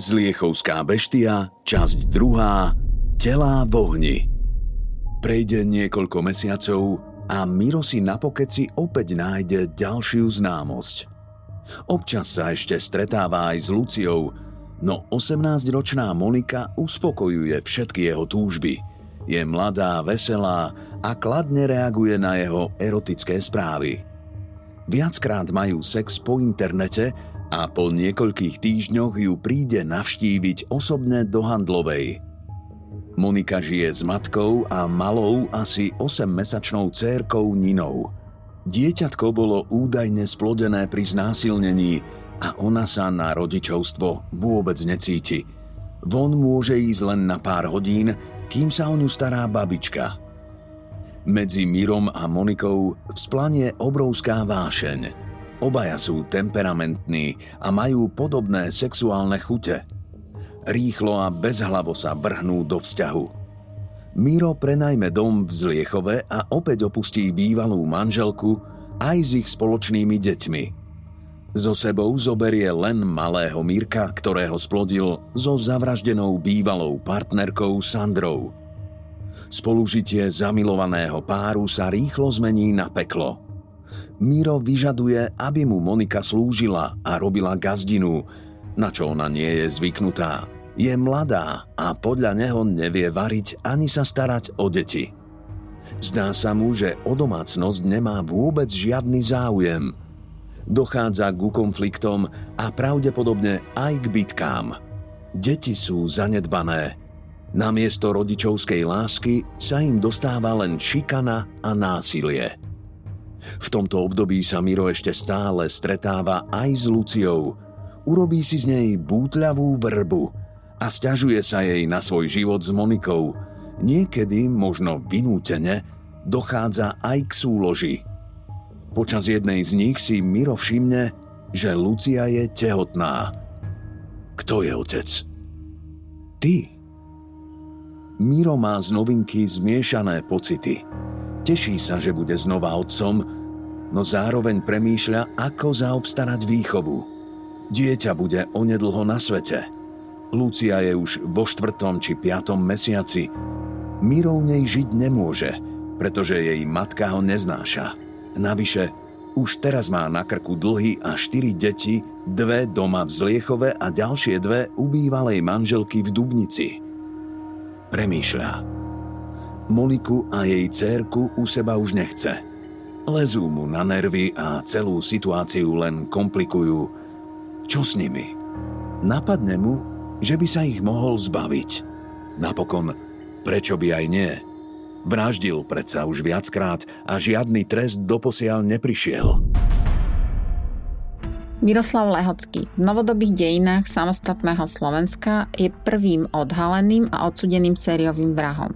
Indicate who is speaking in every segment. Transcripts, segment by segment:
Speaker 1: Zliechovská beštia, časť druhá, telá v ohni. Prejde niekoľko mesiacov a Miro si na pokeci opäť nájde ďalšiu známosť. Občas sa ešte stretáva aj s Luciou, no 18-ročná Monika uspokojuje všetky jeho túžby. Je mladá, veselá a kladne reaguje na jeho erotické správy. Viackrát majú sex po internete a po niekoľkých týždňoch ju príde navštíviť osobne do Handlovej. Monika žije s matkou a malou asi 8-mesačnou cérkou Ninou. Dieťatko bolo údajne splodené pri znásilnení a ona sa na rodičovstvo vôbec necíti. Von môže ísť len na pár hodín, kým sa o ňu stará babička. Medzi Mirom a Monikou vzplanie obrovská vášeň – Obaja sú temperamentní a majú podobné sexuálne chute. Rýchlo a bezhlavo sa vrhnú do vzťahu. Miro prenajme dom v Zliechove a opäť opustí bývalú manželku aj s ich spoločnými deťmi. So sebou zoberie len malého Mírka, ktorého splodil so zavraždenou bývalou partnerkou Sandrou. Spolužitie zamilovaného páru sa rýchlo zmení na peklo – Miro vyžaduje, aby mu Monika slúžila a robila gazdinu, na čo ona nie je zvyknutá. Je mladá a podľa neho nevie variť ani sa starať o deti. Zdá sa mu, že o domácnosť nemá vôbec žiadny záujem. Dochádza ku konfliktom a pravdepodobne aj k bitkám. Deti sú zanedbané. Namiesto rodičovskej lásky sa im dostáva len šikana a násilie. V tomto období sa Miro ešte stále stretáva aj s Luciou. Urobí si z nej bútľavú vrbu a stiažuje sa jej na svoj život s Monikou. Niekedy, možno vynútene, dochádza aj k súloži. Počas jednej z nich si Miro všimne, že Lucia je tehotná. Kto je otec? Ty. Miro má z novinky zmiešané pocity – Teší sa, že bude znova otcom, no zároveň premýšľa, ako zaobstarať výchovu. Dieťa bude onedlho na svete. Lucia je už vo štvrtom či piatom mesiaci. Miro nej žiť nemôže, pretože jej matka ho neznáša. Navyše, už teraz má na krku dlhy a štyri deti, dve doma v Zliechove a ďalšie dve u bývalej manželky v Dubnici. Premýšľa. Moniku a jej cérku u seba už nechce. Lezú mu na nervy a celú situáciu len komplikujú. Čo s nimi? Napadne mu, že by sa ich mohol zbaviť. Napokon, prečo by aj nie? Vraždil predsa už viackrát a žiadny trest doposiaľ neprišiel.
Speaker 2: Miroslav Lehocký v novodobých dejinách samostatného Slovenska je prvým odhaleným a odsudeným sériovým vrahom.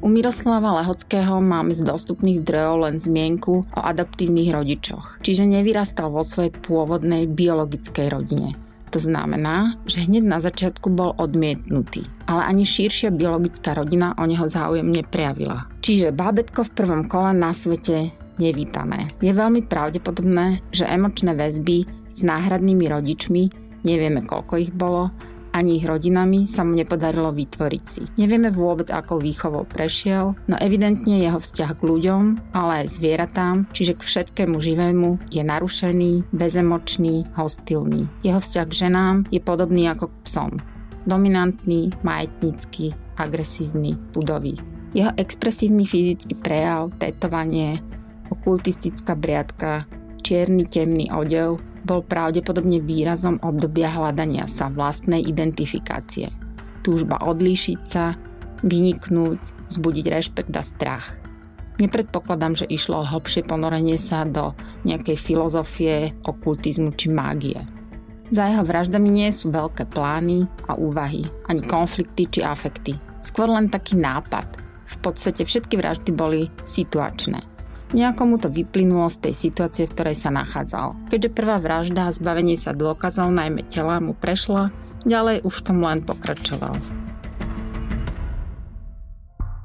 Speaker 2: U Miroslava Lehockého máme z dostupných zdrojov len zmienku o adoptívnych rodičoch, čiže nevyrastal vo svojej pôvodnej biologickej rodine. To znamená, že hneď na začiatku bol odmietnutý, ale ani širšia biologická rodina o neho záujem neprejavila. Čiže bábetko v prvom kole na svete nevítané. Je veľmi pravdepodobné, že emočné väzby s náhradnými rodičmi, nevieme koľko ich bolo, ani ich rodinami sa mu nepodarilo vytvoriť si. Nevieme vôbec, akou výchovou prešiel, no evidentne jeho vzťah k ľuďom, ale aj zvieratám, čiže k všetkému živému, je narušený, bezemočný, hostilný. Jeho vzťah k ženám je podobný ako k psom. Dominantný, majetnícky, agresívny, budový. Jeho expresívny fyzický prejav, tetovanie, okultistická briadka, čierny temný odev bol pravdepodobne výrazom obdobia hľadania sa vlastnej identifikácie. Túžba odlíšiť sa, vyniknúť, zbudiť rešpekt a strach. Nepredpokladám, že išlo o hlbšie ponorenie sa do nejakej filozofie, okultizmu či mágie. Za jeho vraždami nie sú veľké plány a úvahy, ani konflikty či afekty. Skôr len taký nápad. V podstate všetky vraždy boli situačné – Nejako mu to vyplynulo z tej situácie, v ktorej sa nachádzal. Keďže prvá vražda a zbavenie sa dôkazov, najmä tela, mu prešla, ďalej už tom len pokračoval.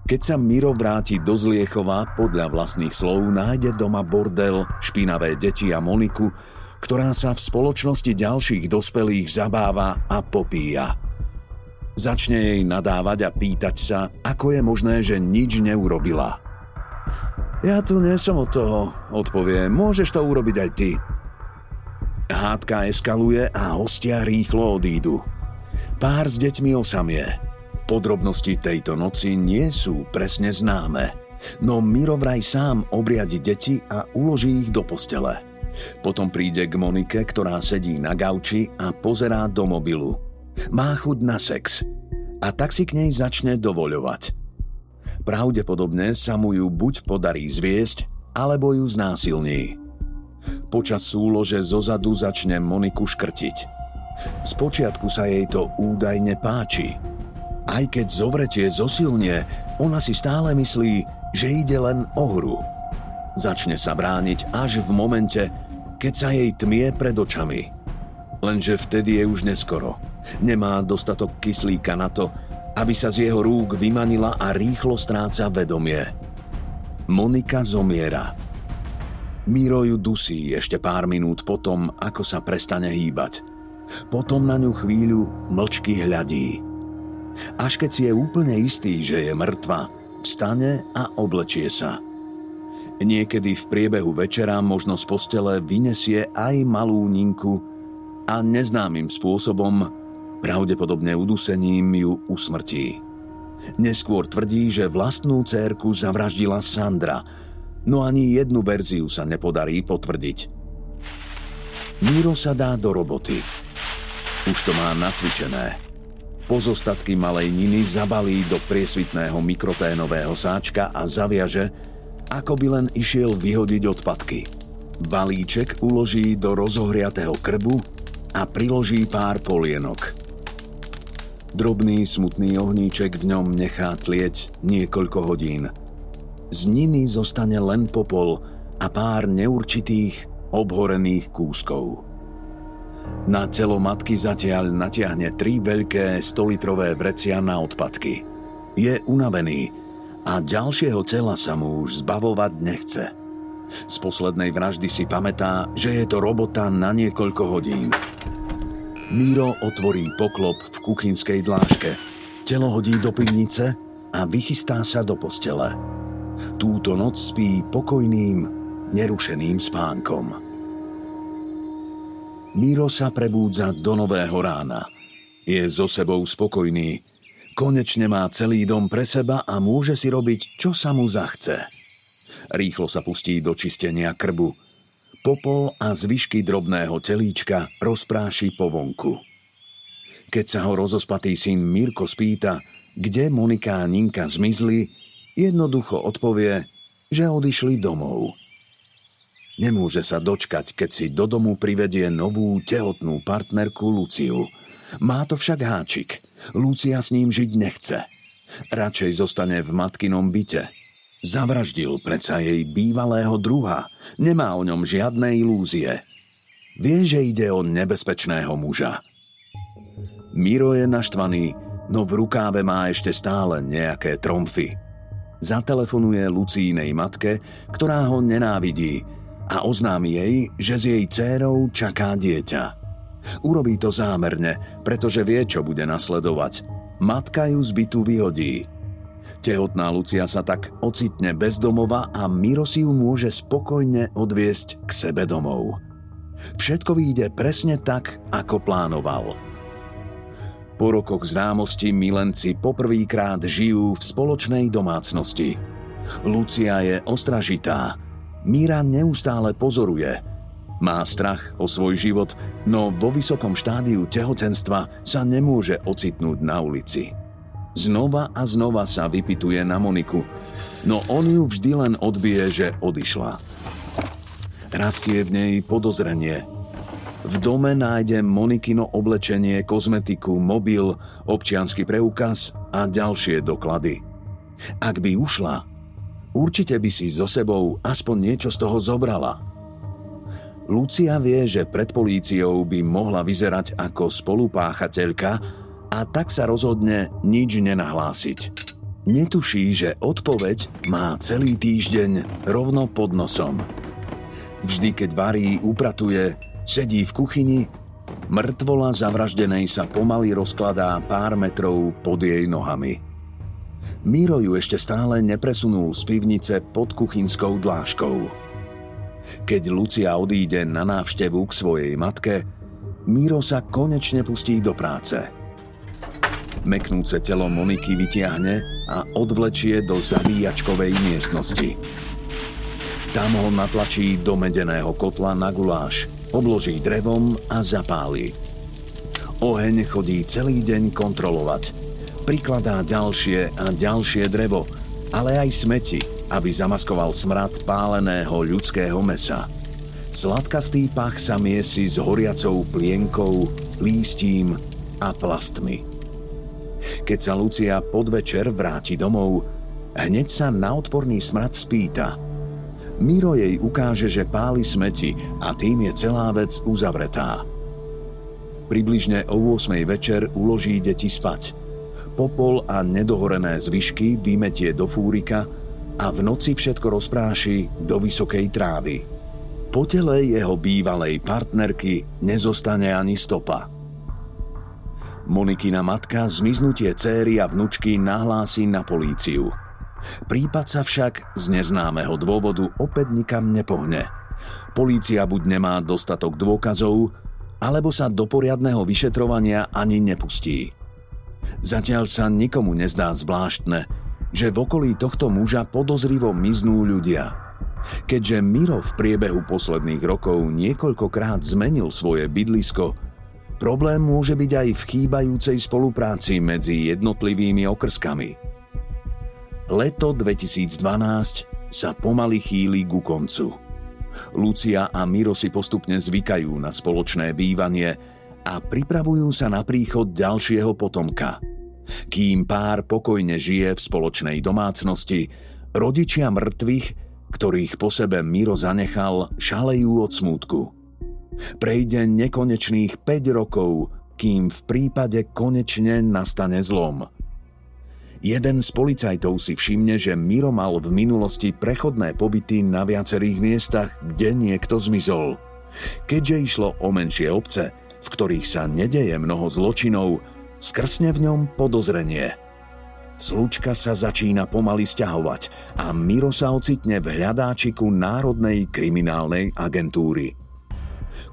Speaker 1: Keď sa Miro vráti do Zliechova, podľa vlastných slov nájde doma bordel, špinavé deti a Moniku, ktorá sa v spoločnosti ďalších dospelých zabáva a popíja. Začne jej nadávať a pýtať sa, ako je možné, že nič neurobila – ja tu nie som od toho, odpovie. Môžeš to urobiť aj ty. Hádka eskaluje a hostia rýchlo odídu. Pár s deťmi osamie. Podrobnosti tejto noci nie sú presne známe, no Miro sám obriadi deti a uloží ich do postele. Potom príde k Monike, ktorá sedí na gauči a pozerá do mobilu. Má chuť na sex a tak si k nej začne dovoľovať. Pravdepodobne sa mu ju buď podarí zviesť, alebo ju znásilní. Počas súlože zozadu začne Moniku škrtiť. Spočiatku sa jej to údajne páči. Aj keď zovretie zosilnie, ona si stále myslí, že ide len o hru. Začne sa brániť až v momente, keď sa jej tmie pred očami. Lenže vtedy je už neskoro. Nemá dostatok kyslíka na to, aby sa z jeho rúk vymanila a rýchlo stráca vedomie. Monika zomiera. Miro ju dusí ešte pár minút potom, ako sa prestane hýbať. Potom na ňu chvíľu mlčky hľadí. Až keď si je úplne istý, že je mŕtva, vstane a oblečie sa. Niekedy v priebehu večera možno z postele vynesie aj malú Ninku a neznámym spôsobom Pravdepodobne udusením ju usmrtí. Neskôr tvrdí, že vlastnú cérku zavraždila Sandra, no ani jednu verziu sa nepodarí potvrdiť. Miro sa dá do roboty. Už to má nacvičené. Pozostatky malej Niny zabalí do priesvitného mikroténového sáčka a zaviaže, ako by len išiel vyhodiť odpadky. Balíček uloží do rozohriatého krbu a priloží pár polienok. Drobný, smutný ohníček v ňom nechá tlieť niekoľko hodín. Z niny zostane len popol a pár neurčitých, obhorených kúskov. Na telo matky zatiaľ natiahne tri veľké stolitrové vrecia na odpadky. Je unavený a ďalšieho tela sa mu už zbavovať nechce. Z poslednej vraždy si pamätá, že je to robota na niekoľko hodín. Míro otvorí poklop v kuchynskej dláške, telo hodí do pivnice a vychystá sa do postele. Túto noc spí pokojným, nerušeným spánkom. Míro sa prebúdza do nového rána. Je so sebou spokojný. Konečne má celý dom pre seba a môže si robiť, čo sa mu zachce. Rýchlo sa pustí do čistenia krbu – popol a zvyšky drobného telíčka rozpráši po vonku. Keď sa ho rozospatý syn Mirko spýta, kde Monika a Ninka zmizli, jednoducho odpovie, že odišli domov. Nemôže sa dočkať, keď si do domu privedie novú tehotnú partnerku Luciu. Má to však háčik. Lucia s ním žiť nechce. Radšej zostane v matkinom byte – Zavraždil predsa jej bývalého druha. Nemá o ňom žiadne ilúzie. Vie, že ide o nebezpečného muža. Miro je naštvaný, no v rukáve má ešte stále nejaké tromfy. Zatelefonuje Lucínej matke, ktorá ho nenávidí a oznámi jej, že s jej dcérou čaká dieťa. Urobí to zámerne, pretože vie, čo bude nasledovať. Matka ju z bytu vyhodí. Tehotná Lucia sa tak ocitne bez domova a Miro si ju môže spokojne odviesť k sebe domov. Všetko vyjde presne tak, ako plánoval. Po rokoch známosti milenci poprvýkrát žijú v spoločnej domácnosti. Lucia je ostražitá. Míra neustále pozoruje. Má strach o svoj život, no vo vysokom štádiu tehotenstva sa nemôže ocitnúť na ulici. Znova a znova sa vypituje na Moniku, no on ju vždy len odbije, že odišla. Rastie v nej podozrenie. V dome nájde Monikino oblečenie, kozmetiku, mobil, občiansky preukaz a ďalšie doklady. Ak by ušla, určite by si so sebou aspoň niečo z toho zobrala. Lucia vie, že pred políciou by mohla vyzerať ako spolupáchateľka, a tak sa rozhodne nič nenahlásiť. Netuší, že odpoveď má celý týždeň rovno pod nosom. Vždy, keď varí, upratuje, sedí v kuchyni, mŕtvola zavraždenej sa pomaly rozkladá pár metrov pod jej nohami. Miro ju ešte stále nepresunul z pivnice pod kuchynskou dláškou. Keď Lucia odíde na návštevu k svojej matke, Miro sa konečne pustí do práce – Meknúce telo Moniky vytiahne a odvlečie do zabíjačkovej miestnosti. Tam ho natlačí do medeného kotla na guláš, obloží drevom a zapáli. Oheň chodí celý deň kontrolovať. Prikladá ďalšie a ďalšie drevo, ale aj smeti, aby zamaskoval smrad páleného ľudského mesa. Sladkastý pach sa miesi s horiacou plienkou, lístím a plastmi. Keď sa Lucia podvečer vráti domov, hneď sa na odporný smrad spýta. Miro jej ukáže, že páli smeti a tým je celá vec uzavretá. Približne o 8 večer uloží deti spať. Popol a nedohorené zvyšky vymetie do fúrika a v noci všetko rozpráši do vysokej trávy. Po tele jeho bývalej partnerky nezostane ani stopa. Monikina matka zmiznutie céry a vnučky nahlási na políciu. Prípad sa však z neznámeho dôvodu opäť nikam nepohne. Polícia buď nemá dostatok dôkazov, alebo sa do poriadného vyšetrovania ani nepustí. Zatiaľ sa nikomu nezdá zvláštne, že v okolí tohto muža podozrivo miznú ľudia. Keďže Miro v priebehu posledných rokov niekoľkokrát zmenil svoje bydlisko, Problém môže byť aj v chýbajúcej spolupráci medzi jednotlivými okrskami. Leto 2012 sa pomaly chýli ku koncu. Lucia a Miro si postupne zvykajú na spoločné bývanie a pripravujú sa na príchod ďalšieho potomka. Kým pár pokojne žije v spoločnej domácnosti, rodičia mŕtvych, ktorých po sebe Miro zanechal, šalejú od smútku. Prejde nekonečných 5 rokov, kým v prípade konečne nastane zlom. Jeden z policajtov si všimne, že Miro mal v minulosti prechodné pobyty na viacerých miestach, kde niekto zmizol. Keďže išlo o menšie obce, v ktorých sa nedeje mnoho zločinov, skrsne v ňom podozrenie. Slučka sa začína pomaly stiahovať a Miro sa ocitne v hľadáčiku Národnej kriminálnej agentúry.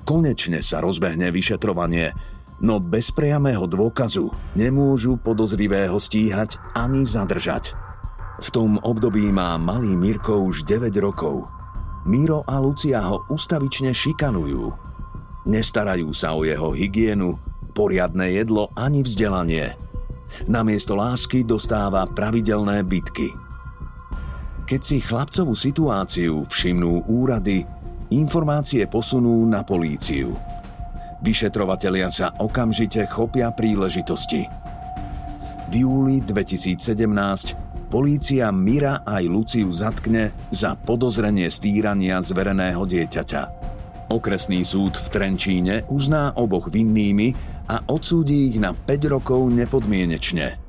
Speaker 1: Konečne sa rozbehne vyšetrovanie, no bez priamého dôkazu nemôžu podozrivého stíhať ani zadržať. V tom období má malý Mirko už 9 rokov. Miro a Lucia ho ustavične šikanujú. Nestarajú sa o jeho hygienu, poriadne jedlo ani vzdelanie. Namiesto lásky dostáva pravidelné bitky. Keď si chlapcovú situáciu všimnú úrady, Informácie posunú na políciu. Vyšetrovatelia sa okamžite chopia príležitosti. V júli 2017 polícia Mira aj Luciu zatkne za podozrenie stýrania zvereného dieťaťa. Okresný súd v Trenčíne uzná oboch vinnými a odsúdi ich na 5 rokov nepodmienečne.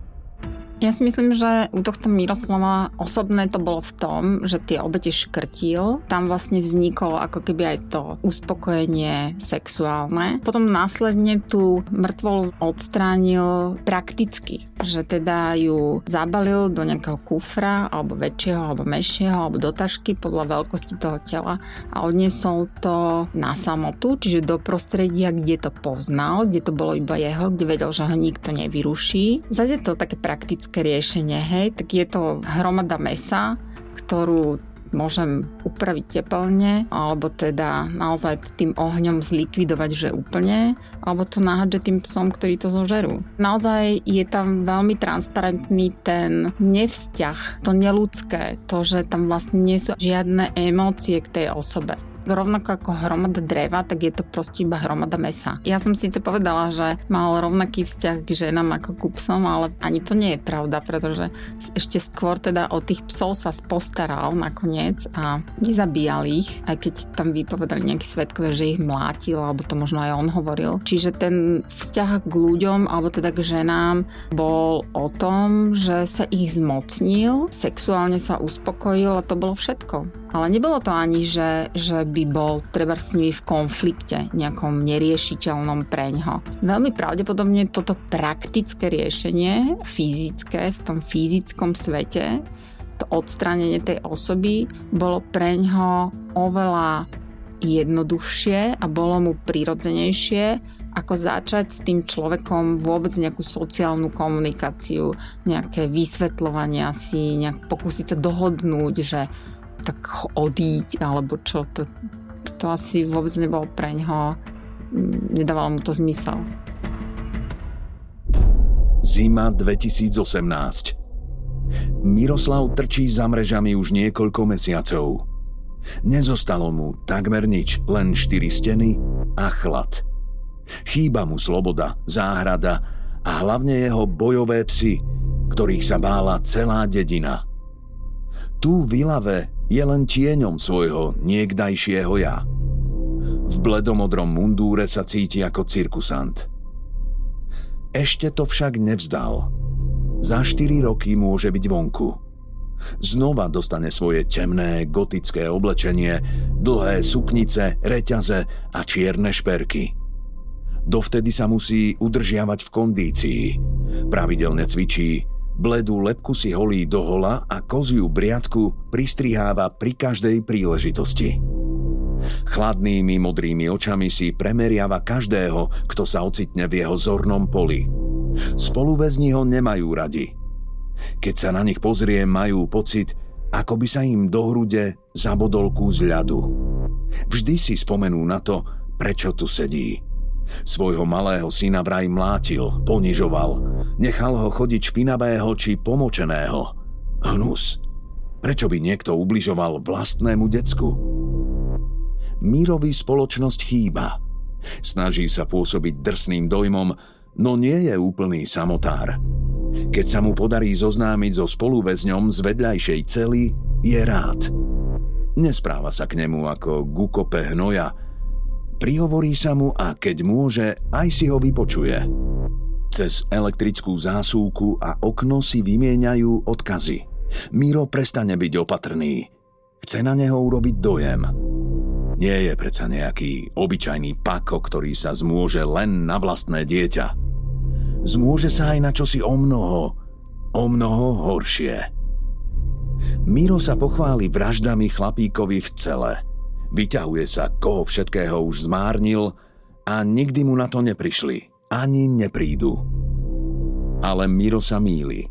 Speaker 2: Ja si myslím, že u tohto Miroslava osobné to bolo v tom, že tie obete škrtil. Tam vlastne vzniklo ako keby aj to uspokojenie sexuálne. Potom následne tú mŕtvolu odstránil prakticky, že teda ju zabalil do nejakého kufra alebo väčšieho alebo menšieho alebo do tašky podľa veľkosti toho tela a odniesol to na samotu, čiže do prostredia, kde to poznal, kde to bolo iba jeho, kde vedel, že ho nikto nevyruší. Zase to také praktické riešenie, hej, tak je to hromada mesa, ktorú môžem upraviť teplne, alebo teda naozaj tým ohňom zlikvidovať, že úplne, alebo to nahádže tým psom, ktorí to zožerú. Naozaj je tam veľmi transparentný ten nevzťah, to neludské, to, že tam vlastne nie sú žiadne emócie k tej osobe rovnako ako hromada dreva, tak je to proste iba hromada mesa. Ja som síce povedala, že mal rovnaký vzťah k ženám ako k psom, ale ani to nie je pravda, pretože ešte skôr teda o tých psov sa postaral nakoniec a nezabíjal ich, aj keď tam vypovedali nejakí svetkové, že ich mlátil, alebo to možno aj on hovoril. Čiže ten vzťah k ľuďom, alebo teda k ženám bol o tom, že sa ich zmocnil, sexuálne sa uspokojil a to bolo všetko. Ale nebolo to ani, že, že by bol treba s nimi v konflikte, nejakom neriešiteľnom preňho. Veľmi pravdepodobne toto praktické riešenie, fyzické, v tom fyzickom svete, to odstránenie tej osoby bolo preňho oveľa jednoduchšie a bolo mu prirodzenejšie ako začať s tým človekom vôbec nejakú sociálnu komunikáciu, nejaké vysvetľovania si, nejak pokúsiť sa dohodnúť, že tak odíť, alebo čo, to, to asi vôbec nebolo pre ňoho, nedávalo mu to zmysel.
Speaker 1: Zima 2018 Miroslav trčí za mrežami už niekoľko mesiacov. Nezostalo mu takmer nič, len štyri steny a chlad. Chýba mu sloboda, záhrada a hlavne jeho bojové psy, ktorých sa bála celá dedina. Tu v Ilave je len tieňom svojho niekdajšieho ja. V bledomodrom mundúre sa cíti ako cirkusant. Ešte to však nevzdal. Za 4 roky môže byť vonku. Znova dostane svoje temné gotické oblečenie, dlhé suknice, reťaze a čierne šperky. Dovtedy sa musí udržiavať v kondícii. Pravidelne cvičí, Bledú lepku si holí do hola a koziu briadku pristriháva pri každej príležitosti. Chladnými modrými očami si premeriava každého, kto sa ocitne v jeho zornom poli. Spoluväzni ho nemajú radi. Keď sa na nich pozrie, majú pocit, ako by sa im do hrude zabodol kus ľadu. Vždy si spomenú na to, prečo tu sedí. Svojho malého syna vraj mlátil, ponižoval. Nechal ho chodiť špinavého či pomočeného. Hnus. Prečo by niekto ubližoval vlastnému decku? Mírovi spoločnosť chýba. Snaží sa pôsobiť drsným dojmom, no nie je úplný samotár. Keď sa mu podarí zoznámiť so spoluväzňom z vedľajšej cely, je rád. Nespráva sa k nemu ako gukope hnoja, Prihovorí sa mu a keď môže, aj si ho vypočuje. Cez elektrickú zásúku a okno si vymieňajú odkazy. Miro prestane byť opatrný. Chce na neho urobiť dojem. Nie je predsa nejaký obyčajný pako, ktorý sa zmôže len na vlastné dieťa. Zmôže sa aj na čosi o mnoho, o mnoho horšie. Miro sa pochváli vraždami chlapíkovi v cele – Vyťahuje sa, koho všetkého už zmárnil a nikdy mu na to neprišli. Ani neprídu. Ale Miro sa míli.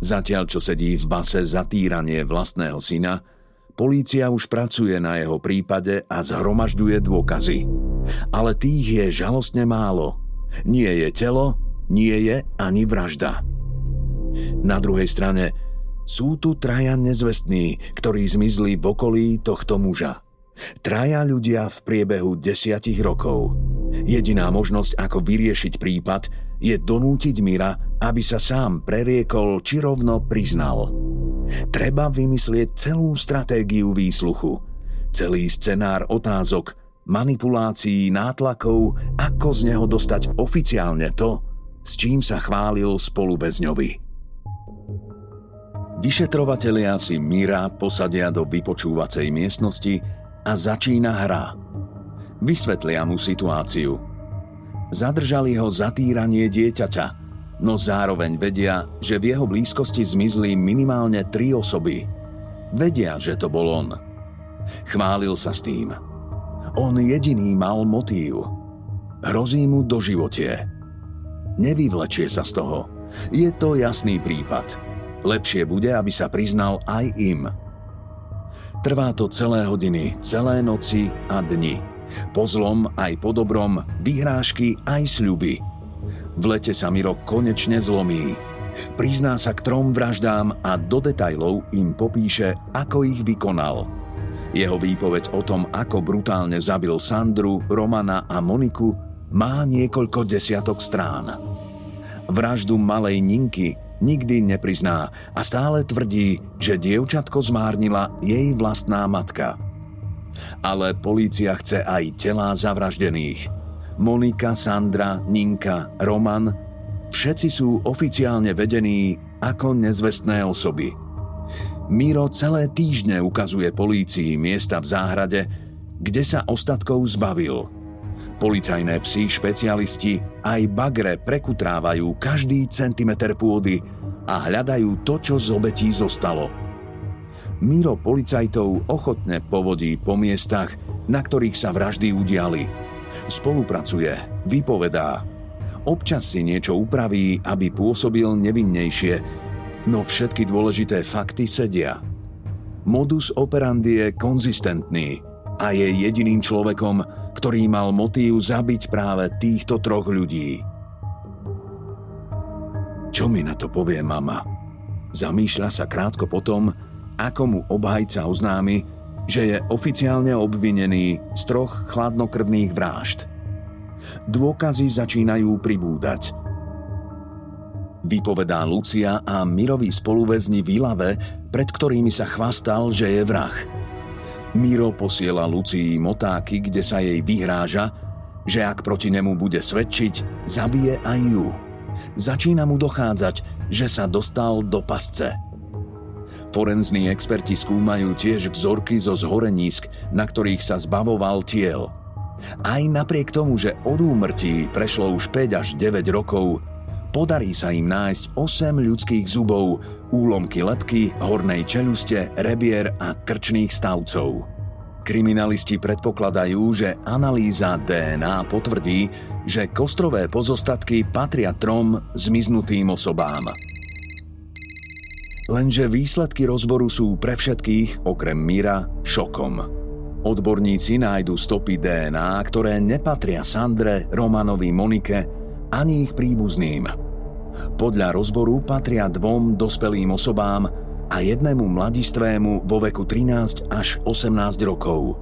Speaker 1: Zatiaľ, čo sedí v base za týranie vlastného syna, polícia už pracuje na jeho prípade a zhromažďuje dôkazy. Ale tých je žalostne málo. Nie je telo, nie je ani vražda. Na druhej strane sú tu traja nezvestní, ktorí zmizli v okolí tohto muža. Traja ľudia v priebehu desiatich rokov. Jediná možnosť, ako vyriešiť prípad, je donútiť Mira, aby sa sám preriekol či rovno priznal. Treba vymyslieť celú stratégiu výsluchu. Celý scenár otázok, manipulácií, nátlakov, ako z neho dostať oficiálne to, s čím sa chválil spoluväzňovi. Vyšetrovatelia si Míra posadia do vypočúvacej miestnosti a začína hra. Vysvetlia mu situáciu. Zadržali ho za týranie dieťaťa, no zároveň vedia, že v jeho blízkosti zmizli minimálne tri osoby. Vedia, že to bol on. Chválil sa s tým. On jediný mal motív. Hrozí mu do životie. Nevyvlečie sa z toho. Je to jasný prípad. Lepšie bude, aby sa priznal aj im. Trvá to celé hodiny, celé noci a dni. Po zlom aj po dobrom, vyhrážky aj sľuby. V lete sa Miro konečne zlomí. Prizná sa k trom vraždám a do detajlov im popíše, ako ich vykonal. Jeho výpoveď o tom, ako brutálne zabil Sandru, Romana a Moniku, má niekoľko desiatok strán. Vraždu malej Ninky nikdy neprizná a stále tvrdí, že dievčatko zmárnila jej vlastná matka. Ale polícia chce aj telá zavraždených. Monika, Sandra, Ninka, Roman všetci sú oficiálne vedení ako nezvestné osoby. Miro celé týždne ukazuje polícii miesta v záhrade, kde sa ostatkov zbavil – Policajné psi špecialisti aj bagre prekutrávajú každý centimeter pôdy a hľadajú to, čo z obetí zostalo. Miro policajtov ochotne povodí po miestach, na ktorých sa vraždy udiali. Spolupracuje, vypovedá. Občas si niečo upraví, aby pôsobil nevinnejšie, no všetky dôležité fakty sedia. Modus operandi je konzistentný a je jediným človekom, ktorý mal motív zabiť práve týchto troch ľudí. Čo mi na to povie mama? Zamýšľa sa krátko potom, ako mu obhajca oznámi, že je oficiálne obvinený z troch chladnokrvných vražd. Dôkazy začínajú pribúdať. Vypovedá Lucia a miroví spoluväzni v pred ktorými sa chvastal, že je vrah – Miro posiela Lucii motáky, kde sa jej vyhráža, že ak proti nemu bude svedčiť, zabije aj ju. Začína mu dochádzať, že sa dostal do pasce. Forenzní experti skúmajú tiež vzorky zo zhorenísk, na ktorých sa zbavoval tiel. Aj napriek tomu, že od úmrtí prešlo už 5 až 9 rokov, podarí sa im nájsť 8 ľudských zubov, úlomky lepky, hornej čeluste, rebier a krčných stavcov. Kriminalisti predpokladajú, že analýza DNA potvrdí, že kostrové pozostatky patria trom zmiznutým osobám. Lenže výsledky rozboru sú pre všetkých, okrem Mira, šokom. Odborníci nájdu stopy DNA, ktoré nepatria Sandre, Romanovi, Monike ani ich príbuzným. Podľa rozboru patria dvom dospelým osobám a jednému mladistvému vo veku 13 až 18 rokov.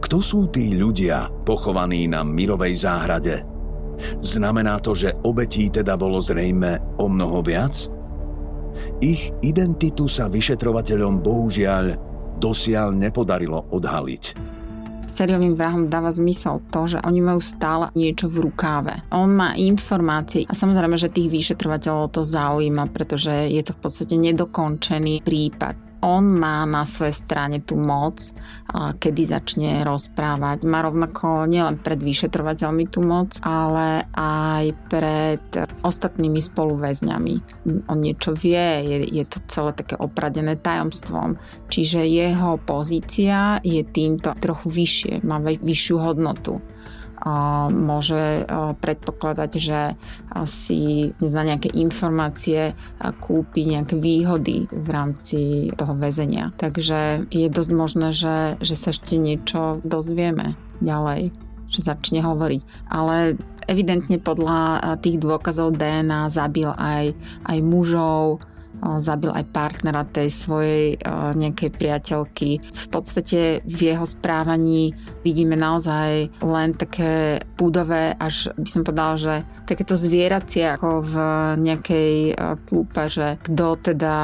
Speaker 1: Kto sú tí ľudia pochovaní na Mirovej záhrade? Znamená to, že obetí teda bolo zrejme o mnoho viac? Ich identitu sa vyšetrovateľom bohužiaľ dosiaľ nepodarilo odhaliť
Speaker 2: sériovým vrahom dáva zmysel to, že oni majú stále niečo v rukáve. On má informácie a samozrejme, že tých vyšetrovateľov to zaujíma, pretože je to v podstate nedokončený prípad on má na svojej strane tú moc, kedy začne rozprávať. Má rovnako nielen pred vyšetrovateľmi tú moc, ale aj pred ostatnými spoluväzňami. On niečo vie, je, je to celé také opradené tajomstvom. Čiže jeho pozícia je týmto trochu vyššie, má vyššiu hodnotu môže predpokladať, že si za nejaké informácie kúpi nejaké výhody v rámci toho väzenia. Takže je dosť možné, že, že sa ešte niečo dozvieme ďalej, že začne hovoriť. Ale evidentne podľa tých dôkazov DNA zabil aj, aj mužov, zabil aj partnera tej svojej nejakej priateľky. V podstate v jeho správaní vidíme naozaj len také púdové, až by som povedala, že takéto zvieracie ako v nejakej plúpe, že kto teda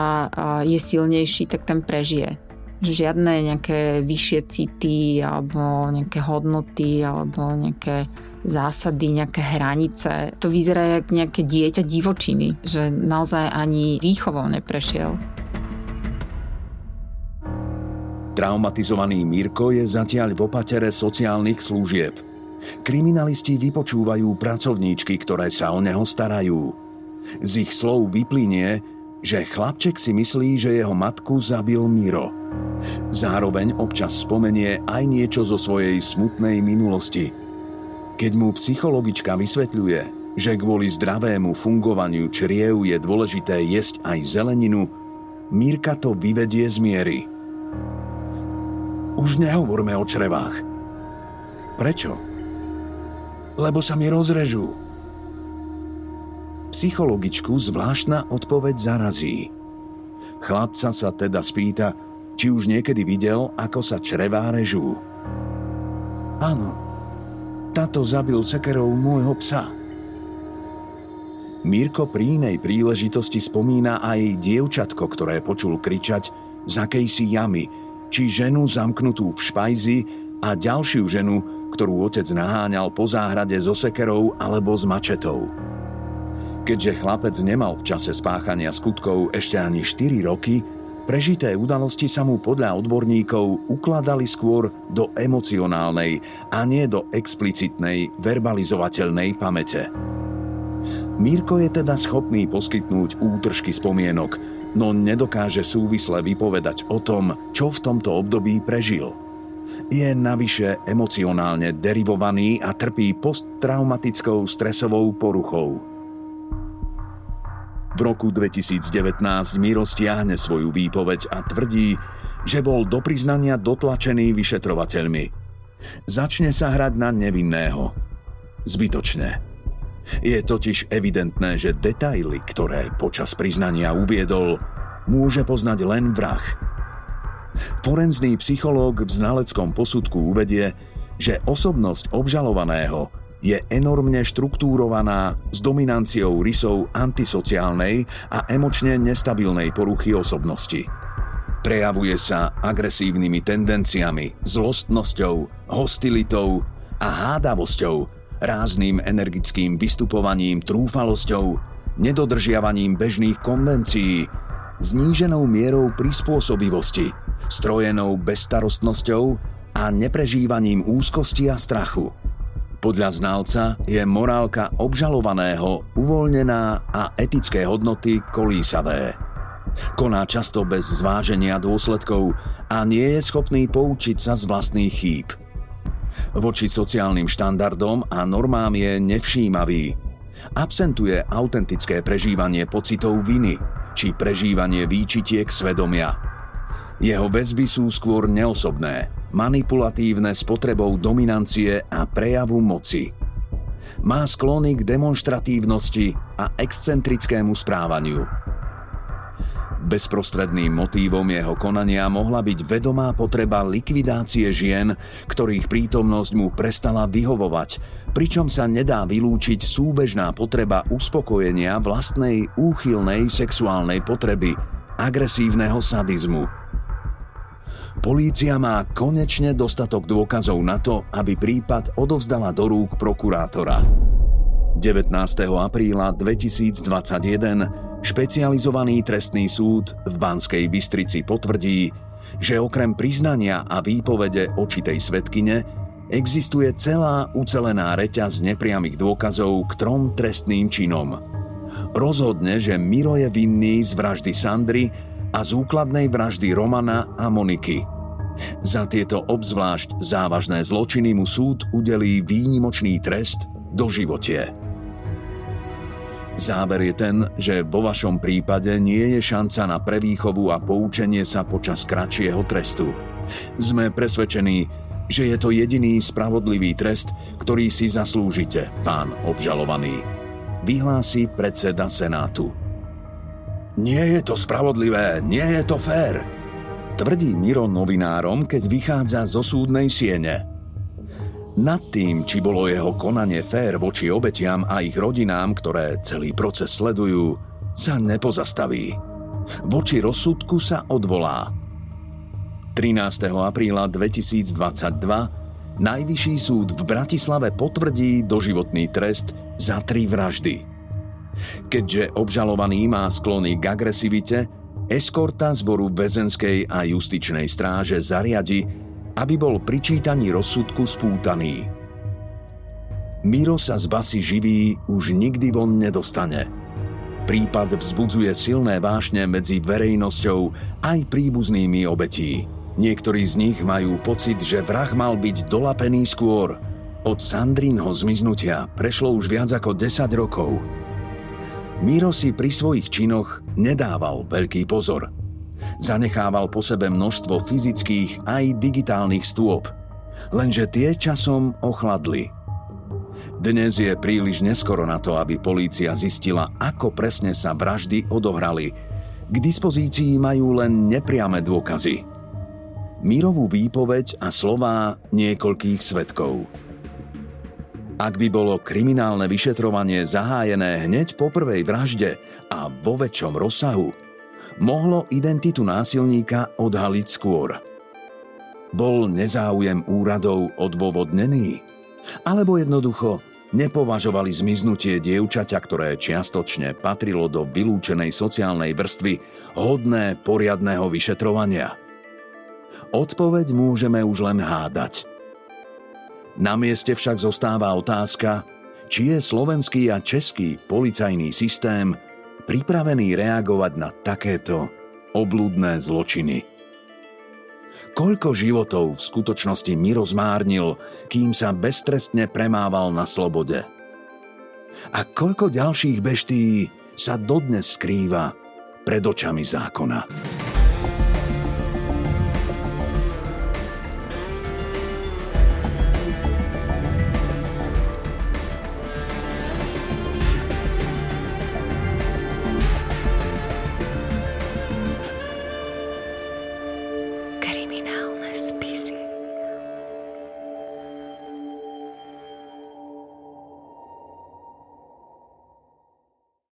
Speaker 2: je silnejší, tak ten prežije žiadne nejaké vyššie city alebo nejaké hodnoty alebo nejaké zásady, nejaké hranice. To vyzerá jak nejaké dieťa divočiny, že naozaj ani výchovou neprešiel.
Speaker 1: Traumatizovaný Mirko je zatiaľ v opatere sociálnych služieb. Kriminalisti vypočúvajú pracovníčky, ktoré sa o neho starajú. Z ich slov vyplynie, že chlapček si myslí, že jeho matku zabil Miro. Zároveň občas spomenie aj niečo zo svojej smutnej minulosti. Keď mu psychologička vysvetľuje, že kvôli zdravému fungovaniu čriev je dôležité jesť aj zeleninu, Mirka to vyvedie z miery. Už nehovorme o črevách. Prečo? Lebo sa mi rozrežú. Psychologičku zvláštna odpoveď zarazí. Chlapca sa teda spýta, či už niekedy videl, ako sa črevá režú. Áno, táto zabil sekerou môjho psa. Mirko pri inej príležitosti spomína aj dievčatko, ktoré počul kričať z akejsi jamy, či ženu zamknutú v špajzi a ďalšiu ženu, ktorú otec naháňal po záhrade so sekerou alebo s mačetou. Keďže chlapec nemal v čase spáchania skutkov ešte ani 4 roky, prežité udalosti sa mu podľa odborníkov ukladali skôr do emocionálnej a nie do explicitnej, verbalizovateľnej pamäte. Mírko je teda schopný poskytnúť útržky spomienok, no nedokáže súvisle vypovedať o tom, čo v tomto období prežil. Je navyše emocionálne derivovaný a trpí posttraumatickou stresovou poruchou. V roku 2019 Miro stiahne svoju výpoveď a tvrdí, že bol do priznania dotlačený vyšetrovateľmi. Začne sa hrať na nevinného. Zbytočné. Je totiž evidentné, že detaily, ktoré počas priznania uviedol, môže poznať len vrah. Forenzný psychológ v znaleckom posudku uvedie, že osobnosť obžalovaného je enormne štruktúrovaná s dominanciou rysov antisociálnej a emočne nestabilnej poruchy osobnosti. Prejavuje sa agresívnymi tendenciami, zlostnosťou, hostilitou a hádavosťou, rázným energickým vystupovaním, trúfalosťou, nedodržiavaním bežných konvencií, zníženou mierou prispôsobivosti, strojenou bezstarostnosťou a neprežívaním úzkosti a strachu. Podľa znalca je morálka obžalovaného uvoľnená a etické hodnoty kolísavé. Koná často bez zváženia dôsledkov a nie je schopný poučiť sa z vlastných chýb – Voči sociálnym štandardom a normám je nevšímavý. Absentuje autentické prežívanie pocitov viny či prežívanie výčitiek svedomia. Jeho väzby sú skôr neosobné, manipulatívne s potrebou dominancie a prejavu moci. Má sklony k demonstratívnosti a excentrickému správaniu. Bezprostredným motívom jeho konania mohla byť vedomá potreba likvidácie žien, ktorých prítomnosť mu prestala vyhovovať, pričom sa nedá vylúčiť súbežná potreba uspokojenia vlastnej úchylnej sexuálnej potreby, agresívneho sadizmu. Polícia má konečne dostatok dôkazov na to, aby prípad odovzdala do rúk prokurátora. 19. apríla 2021 Špecializovaný trestný súd v Banskej Bystrici potvrdí, že okrem priznania a výpovede očitej svetkine existuje celá ucelená reťaz nepriamých dôkazov k trom trestným činom. Rozhodne, že Miro je vinný z vraždy Sandry a z úkladnej vraždy Romana a Moniky. Za tieto obzvlášť závažné zločiny mu súd udelí výnimočný trest do životie. Záver je ten, že vo vašom prípade nie je šanca na prevýchovu a poučenie sa počas kratšieho trestu. Sme presvedčení, že je to jediný spravodlivý trest, ktorý si zaslúžite, pán obžalovaný. Vyhlási predseda Senátu. Nie je to spravodlivé, nie je to fér, tvrdí Miro novinárom, keď vychádza zo súdnej siene. Nad tým, či bolo jeho konanie fér voči obetiam a ich rodinám, ktoré celý proces sledujú, sa nepozastaví. Voči rozsudku sa odvolá. 13. apríla 2022 Najvyšší súd v Bratislave potvrdí doživotný trest za tri vraždy. Keďže obžalovaný má sklony k agresivite, eskorta zboru väzenskej a justičnej stráže zariadi, aby bol pri čítaní rozsudku spútaný. Miro sa z basy živý už nikdy von nedostane. Prípad vzbudzuje silné vášne medzi verejnosťou aj príbuznými obetí. Niektorí z nich majú pocit, že vrah mal byť dolapený skôr. Od Sandrinho zmiznutia prešlo už viac ako 10 rokov. Miro si pri svojich činoch nedával veľký pozor. Zanechával po sebe množstvo fyzických aj digitálnych stôp. Lenže tie časom ochladli – dnes je príliš neskoro na to, aby polícia zistila, ako presne sa vraždy odohrali. K dispozícii majú len nepriame dôkazy. Mírovú výpoveď a slová niekoľkých svetkov. Ak by bolo kriminálne vyšetrovanie zahájené hneď po prvej vražde a vo väčšom rozsahu, mohlo identitu násilníka odhaliť skôr. Bol nezáujem úradov odôvodnený? Alebo jednoducho nepovažovali zmiznutie dievčaťa, ktoré čiastočne patrilo do vylúčenej sociálnej vrstvy, hodné poriadného vyšetrovania? Odpoveď môžeme už len hádať. Na mieste však zostáva otázka, či je slovenský a český policajný systém pripravený reagovať na takéto oblúdne zločiny. Koľko životov v skutočnosti Miro zmárnil, kým sa beztrestne premával na slobode? A koľko ďalších beští sa dodnes skrýva pred očami zákona?